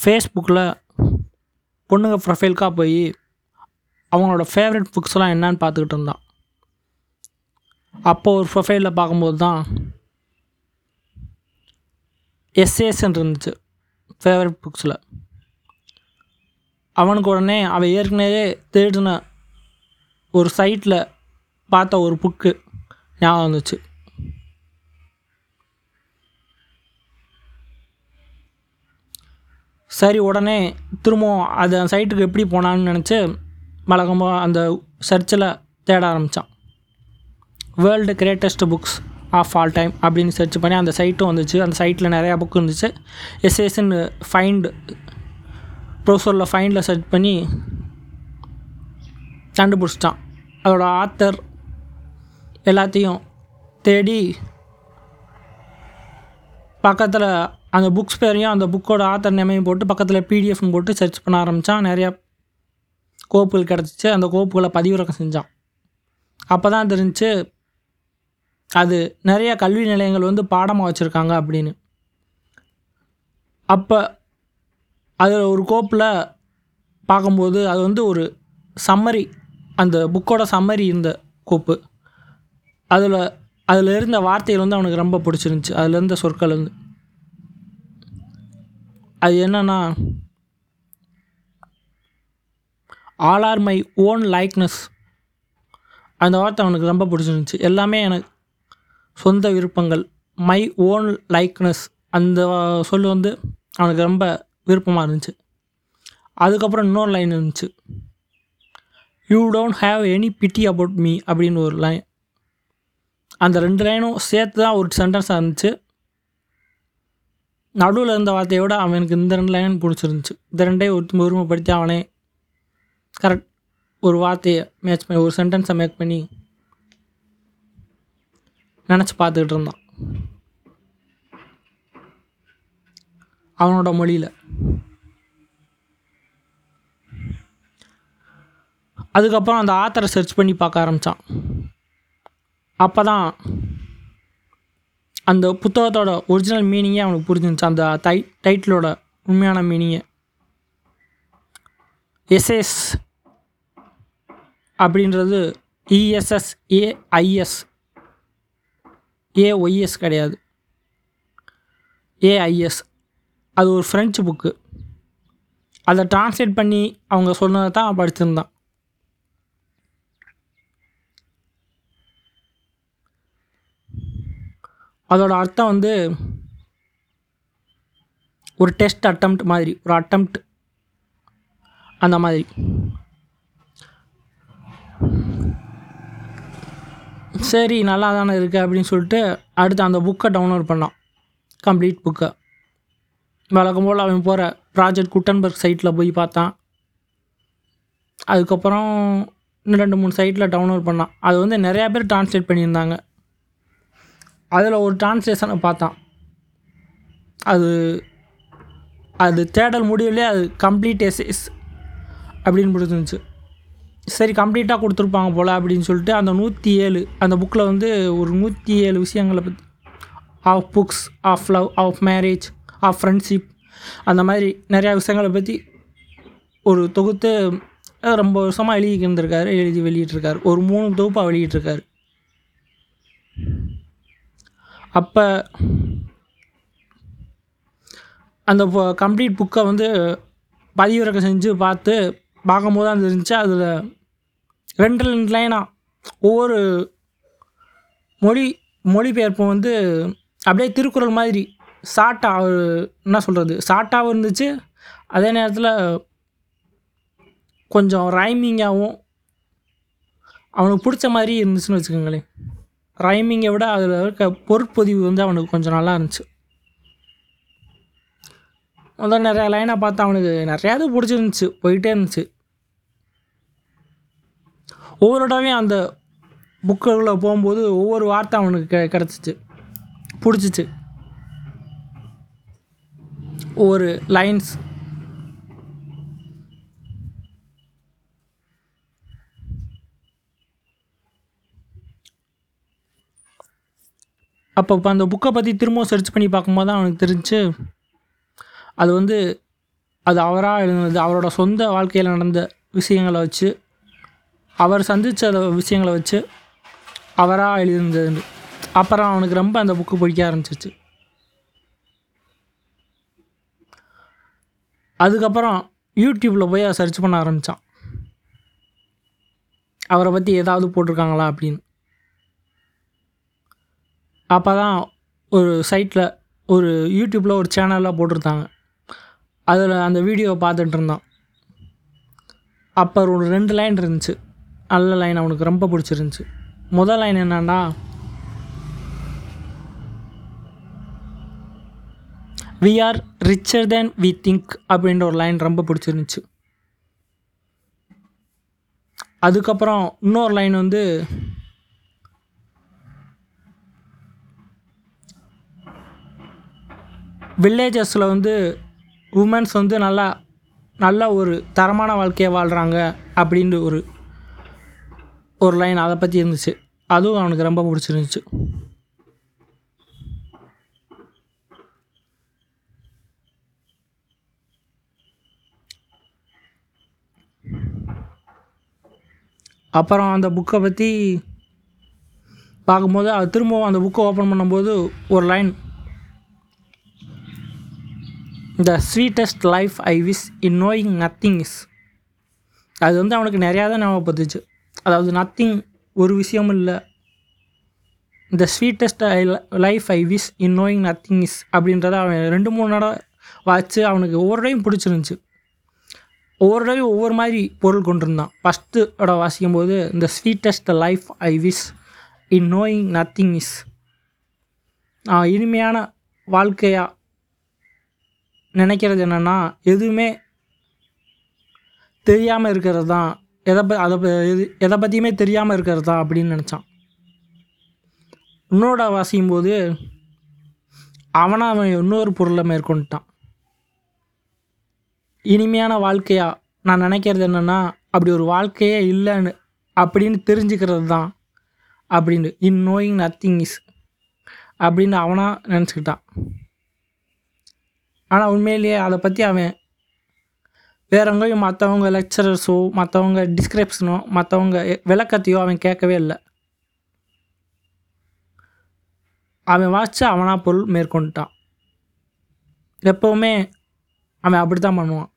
ஃபேஸ்புக்கில் பொண்ணுங்க ப்ரொஃபைலுக்காக போய் அவங்களோட ஃபேவரட் புக்ஸ்லாம் என்னன்னு பார்த்துக்கிட்டு இருந்தான். அப்போ ஒரு ப்ரொஃபைலில் பார்க்கும்போது தான் எஸ்ஏஸ்ன்னு இருந்துச்சு ஃபேவரட் புக்ஸில் அவனுக்கு உடனே அவன் ஏற்கனவே தேடின ஒரு சைட்டில் பார்த்த ஒரு புக்கு ஞாபகம் வந்துச்சு. சரி உடனே திரும்பவும் அது அந்த சைட்டுக்கு எப்படி போனான்னு நினச்சி வழக்கமாக அந்த சர்ச்சில் தேட ஆரம்பித்தான் world greatest books of all time அப்படின்னு சர்ச் பண்ணி அந்த சைட்டும் வந்துச்சு. அந்த சைட்டில் நிறையா புக் இருந்துச்சு. எஸ்எஸ்ன்னு ஃபைண்ட் ப்ரௌசரில் ஃபைண்டில் சர்ச் பண்ணி கண்டுபிடிச்சிட்டான். அதோட ஆத்தர் எல்லாத்தையும் தேடி பக்கத்தில் அந்த புக்ஸ் பேரையும் அந்த புக்கோட ஆத்தர் நேமையும் போட்டு பக்கத்தில் பிடிஎஃப்னு போட்டு சர்ச் பண்ண ஆரம்பித்தான் நிறையா கோப்புகள் கிடச்சிச்சு. அந்த கோப்புகளை பதிவிறக்கம் செஞ்சான். அப்போ தான் தெரிஞ்சு அது நிறைய கல்வி நிலையங்கள் வந்து பாடமாக வச்சுருக்காங்க அப்படின்னு. அப்போ அதில் ஒரு கோப்பில் பார்க்கும்போது அது வந்து ஒரு சம்மரி அந்த புக்கோட சம்மரி இருந்த கோப்பு. அதில் அதில் இருந்த வார்த்தைகள் வந்து அவனுக்கு ரொம்ப பிடிச்சிருந்துச்சி. அதில் இருந்த சொற்கள் வந்து. அது என்னன்னா all are my own likeness அந்த வார்த்தை அவனுக்கு ரொம்ப பிடிச்சிருந்துச்சி. எல்லாமே எனக்கு சொந்த விருப்பங்கள் மை ஓன் லைக்னஸ் அந்த சொல் வந்து அவனுக்கு ரொம்ப விருப்பமாக இருந்துச்சு. அதுக்கப்புறம் இன்னொரு லைன் இருந்துச்சு. You don't have any pity about me அப்படின்னு ஒரு லைன் அந்த ரெண்டு லைனும் சேர்த்து தான் ஒரு சென்டென்ஸாக இருந்துச்சு. நடுவில் இருந்த வார்த்தையை விட அவனுக்கு இந்த ரெண்டு லைன் பிடிச்சிருந்துச்சு. இந்த ரெண்டே ஒருத்தம் ஒருமைப்படுத்தி அவனே கரெக்ட் ஒரு வார்த்தையை மேட்ச் பண்ணி ஒரு சென்டென்ஸை மேக் பண்ணி நினச்சி பார்த்துக்கிட்டு இருந்தான். அவனோட மொழியில். அதுக்கப்புறம் அந்த ஆத்தரை சர்ச் பண்ணி பார்க்க ஆரம்பித்தான் அப்போ தான் அந்த புத்தகத்தோட ஒரிஜினல் மீனிங்கே அவனுக்கு புரிஞ்சிருந்துச்சு. அந்த டை டைட்டிலோட உண்மையான மீனிங்கே எஸ்எஸ் அப்படின்றது இஎஸ்எஸ் ஏஐஎஸ் ஏஒய்எஸ் கிடையாது. ஏஐஎஸ் அது ஒரு ஃப்ரெஞ்சு புக்கு அதை டிரான்ஸ்லேட் பண்ணி அவங்க சொன்னதை தான் படிச்சிருந்தான். அதோட அர்த்தம் வந்து ஒரு டெஸ்ட் அட்டம்ப்ட் மாதிரி ஒரு அட்டம்ப்ட் அந்த மாதிரி. சரி நல்லா தானே இருக்குது அப்படின்னு சொல்லிட்டு அடுத்து அந்த புக்கை டவுன்லோட் பண்ணான். கம்ப்ளீட் புக்கை. வழக்கம் போல் அவன் போகிற ப்ராஜெக்ட் குட்டன்பர்க் சைட்டில் போய் பார்த்தான். அதுக்கப்புறம் இன்னும் ரெண்டு மூணு சைட்டில் டவுன்லோட் பண்ணான். அது வந்து நிறையா பேர் ட்ரான்ஸ்லேட் பண்ணியிருந்தாங்க. அதில் ஒரு டிரான்ஸ்லேஷனை பார்த்தான். அது அது தேடல் முடிவுலேயே அது கம்ப்ளீட் எஸ்எஸ் அப்படின்னு கொடுத்துருந்துச்சு சரி கம்ப்ளீட்டாக கொடுத்துருப்பாங்க போல் அப்படின்னு சொல்லிட்டு அந்த நூற்றி ஏழு அந்த புக்கில் வந்து ஒரு நூற்றி ஏழு விஷயங்களை பற்றி of books of love of marriage of friendship அந்த மாதிரி நிறையா விஷயங்களை பற்றி ஒரு தொகுத்து ரொம்ப வருஷமாக எழுதி இருந்திருக்காரு எழுதி வெளியிட்டிருக்காரு. ஒரு மூணு தொகுப்பாக வெளியிட்டிருக்காரு. அப்போ அந்த கம்ப்ளீட் புக்கை வந்து பதிவிறக்கம் செஞ்சு பார்த்து பார்க்கும்போது தான் இருந்துச்சு அதில் ரெண்டு ரெண்டு லைனாக ஒவ்வொரு மொழி மொழிபெயர்ப்பும் வந்து அப்படியே திருக்குறள் மாதிரி ஷார்ட்டாக என்ன சொல்கிறது ஷார்ட்டாகவும் இருந்துச்சு. அதே நேரத்தில் கொஞ்சம் ரைமிங்காகவும் அவனுக்கு பிடிச்ச மாதிரி இருந்துச்சுன்னு வச்சுக்கோங்களேன். ரைமிங்கை விட அதில் இருக்க பொருட்பதிவு வந்து அவனுக்கு கொஞ்சம் நல்லா இருந்துச்சு. முதல்ல நிறையா லைனை பார்த்து அவனுக்கு நிறையா இது பிடிச்சிருந்துச்சு போயிட்டே இருந்துச்சு. ஒவ்வொரு தடவையும் அந்த புக்குள்ளே போகும்போது ஒவ்வொரு வார்த்தை அவனுக்கு கெ கிடச்சிச்சு பிடிச்சிச்சு. ஒவ்வொரு லைன்ஸ் அப்போ இப்போ அந்த புக்கை பற்றி திரும்பவும் சர்ச் பண்ணி பார்க்கும்போது தான் அவனுக்கு தெரிஞ்சு அது வந்து அது அவராக எழுதுனது அவரோட சொந்த வாழ்க்கையில் நடந்த விஷயங்களை வச்சு அவர் சந்தித்த விஷயங்களை வச்சு அவராக எழுதியிருந்தது அப்புறம் அவனுக்கு ரொம்ப அந்த புக்கு பிடிக்க ஆரம்பிச்சிச்சு அதுக்கப்புறம் யூடியூப்பில் போய் அதை சர்ச் பண்ண ஆரம்பித்தான் அவரை பற்றி ஏதாவது போட்டிருக்காங்களா அப்படின்னு. அப்போ தான் ஒரு சைட்டில் ஒரு யூடியூப்பில் ஒரு சேனலில் போட்டிருந்தாங்க. அதில் அந்த வீடியோவை பார்த்துட்டு இருந்தான். அப்போ ஒரு ரெண்டு லைன் இருந்துச்சு. நல்ல லைன் அவனுக்கு ரொம்ப பிடிச்சிருந்துச்சி. முதல் லைன் என்னன்னா we are richer than we think அப்படின்ற ஒரு லைன் ரொம்ப பிடிச்சிருந்துச்சு. அதுக்கப்புறம் இன்னொரு லைன் வந்து வில்லேஜஸில் வந்து உமன்ஸ் வந்து நல்லா நல்ல ஒரு தரமான வாழ்க்கையை வாழ்கிறாங்க அப்படின்ட்டு ஒரு ஒரு லைன் அதை பற்றி இருந்துச்சு. அதுவும் அவனுக்கு ரொம்ப பிடிச்சிருந்துச்சு. அப்புறம் அந்த புக்கை பற்றி பார்க்கும்போது அது திரும்பவும் அந்த புக்கை ஓப்பன் பண்ணும்போது ஒரு line the sweetest life I wish in knowing nothing is அது வந்து அவனுக்கு நிறையா தான் ஞாபகப்படுத்துச்சு அதாவது நத்திங் ஒரு விஷயமும் இல்லை. The sweetest I life I wish in knowing nothing is அப்படின்றத அவன் ரெண்டு மூணு தடவை வச்சு அவனுக்கு ஒவ்வொரு டைம் பிடிச்சிருந்துச்சி. ஒவ்வொரு டைம் ஒவ்வொரு மாதிரி பொருள் கொண்டிருந்தான். ஃபஸ்ட்டு இடம் வாசிக்கும் போது இந்த sweetest life I wish in knowing nothing is இனிமையான வாழ்க்கையாக நினைக்கிறது என்னென்னா எதுவுமே தெரியாமல் இருக்கிறது தான். எதை ப அதை எது எதை பற்றியுமே தெரியாமல் இருக்கிறது தான் அப்படின்னு நினச்சான். உன்னோட வாசிக்கும் போது அவனை அவன் இன்னொரு பொருளை மேற்கொண்டுட்டான். இனிமையான வாழ்க்கையா? நான் நினைக்கிறது என்னென்னா அப்படி ஒரு வாழ்க்கையே இல்லைன்னு அப்படின்னு தெரிஞ்சுக்கிறது தான். அப்படின்னு இன் நோயிங் நத்திங் இஸ் அப்படின்னு அவனாக நினச்சிக்கிட்டான். ஆனால் உண்மையிலேயே அதை பற்றி அவன் வேறவங்களையும் மற்றவங்க லெக்சரர்ஸோ மற்றவங்க டிஸ்கிரிப்ஷனோ மற்றவங்க விளக்கத்தையோ அவன் கேட்கவே இல்லை. அவன் வாசித்து அவனா பொருள் மேற்கொண்டுட்டான். எப்போவுமே அவன் அப்படி தான் பண்ணுவான்.